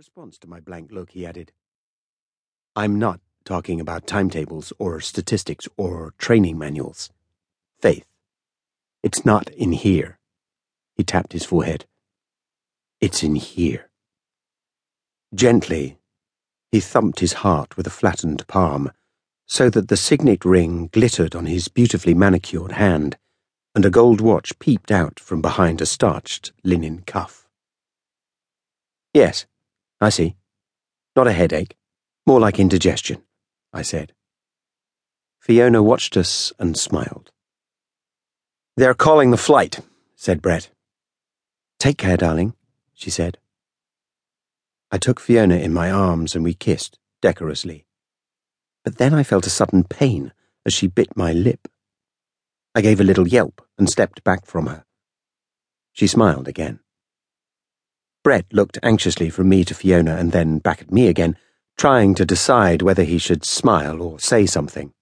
response to my blank look, he added, I'm not talking about timetables or statistics or training manuals. Faith, it's not in here. He tapped his forehead. It's in here. Gently, he thumped his heart with a flattened palm, so that the signet ring glittered on his beautifully manicured hand, and a gold watch peeped out from behind a starched linen cuff. Yes, I see. Not a headache. More like indigestion, I said. Fiona watched us and smiled. They're calling the flight, said Brett. Take care, darling, she said. I took Fiona in my arms and we kissed, decorously. But then I felt a sudden pain as she bit my lip. I gave a little yelp and stepped back from her. She smiled again. Brett looked anxiously from me to Fiona and then back at me again, trying to decide whether he should smile or say something.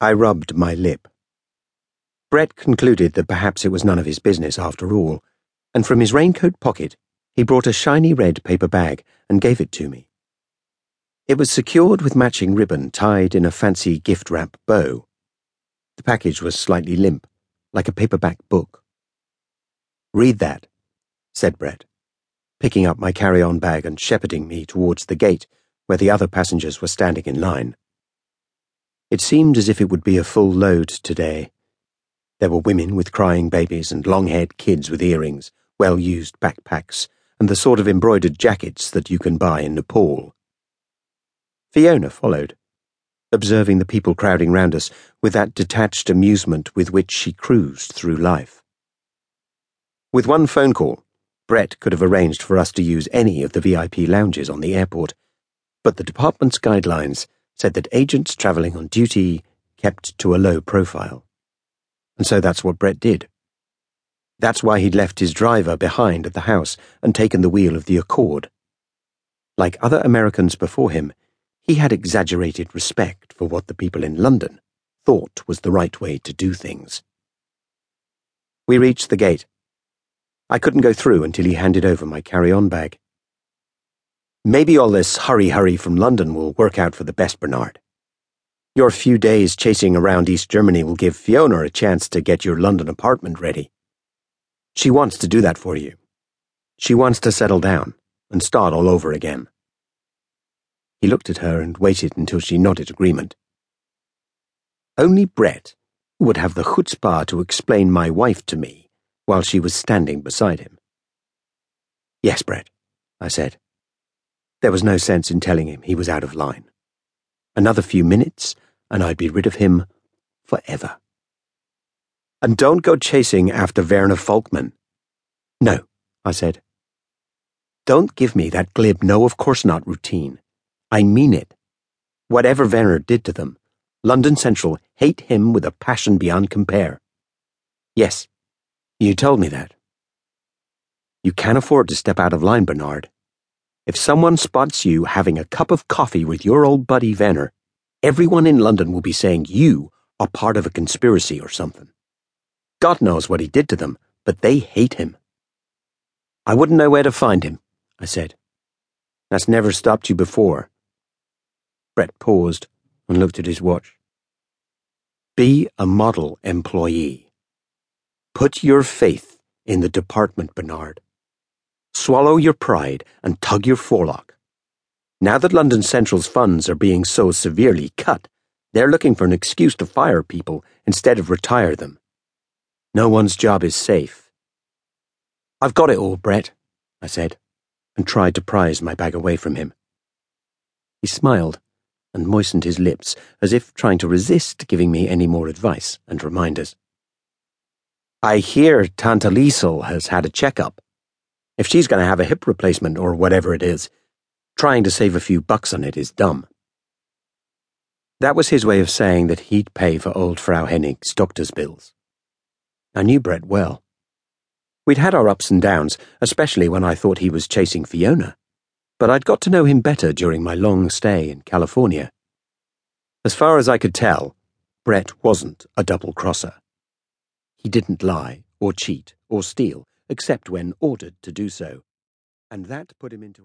I rubbed my lip. Brett concluded that perhaps it was none of his business after all, and from his raincoat pocket he brought a shiny red paper bag and gave it to me. It was secured with matching ribbon tied in a fancy gift wrap bow. The package was slightly limp, like a paperback book. Read that, said Brett, picking up my carry-on bag and shepherding me towards the gate where the other passengers were standing in line. It seemed as if it would be a full load today. There were women with crying babies and long-haired kids with earrings, well-used backpacks, and the sort of embroidered jackets that you can buy in Nepal. Fiona followed, observing the people crowding round us with that detached amusement with which she cruised through life. With one phone call, Brett could have arranged for us to use any of the VIP lounges on the airport, but the department's guidelines said that agents travelling on duty kept to a low profile. And so that's what Brett did. That's why he'd left his driver behind at the house and taken the wheel of the Accord. Like other Americans before him, he had exaggerated respect for what the people in London thought was the right way to do things. We reached the gate I couldn't go through until he handed over my carry-on bag. Maybe all this hurry-hurry from London will work out for the best, Bernard. Your few days chasing around East Germany will give Fiona a chance to get your London apartment ready. She wants to do that for you. She wants to settle down and start all over again. He looked at her and waited until she nodded agreement. Only Brett would have the chutzpah to explain my wife to me while she was standing beside him. Yes, Brett, I said. There was no sense in telling him he was out of line. Another few minutes, and I'd be rid of him forever. And don't go chasing after Werner Volkmann. No, I said. Don't give me that glib no of course not routine. I mean it. Whatever Werner did to them, London Central hate him with a passion beyond compare. Yes, you told me that. You can't afford to step out of line, Bernard. If someone spots you having a cup of coffee with your old buddy Werner, everyone in London will be saying you are part of a conspiracy or something. God knows what he did to them, but they hate him. I wouldn't know where to find him, I said. That's never stopped you before. Brett paused and looked at his watch. Be a model employee. Put your faith in the department, Bernard. Swallow your pride and tug your forelock. Now that London Central's funds are being so severely cut, they're looking for an excuse to fire people instead of retire them. No one's job is safe. I've got it all, Brett, I said, and tried to prise my bag away from him. He smiled and moistened his lips as if trying to resist giving me any more advice and reminders. I hear Tante Lisl has had a checkup. If she's going to have a hip replacement or whatever it is, trying to save a few bucks on it is dumb. That was his way of saying that he'd pay for old Frau Hennig's doctor's bills. I knew Brett well. We'd had our ups and downs, especially when I thought he was chasing Fiona, but I'd got to know him better during my long stay in California. As far as I could tell, Brett wasn't a double crosser. He didn't lie, or cheat, or steal, except when ordered to do so. And that put him into a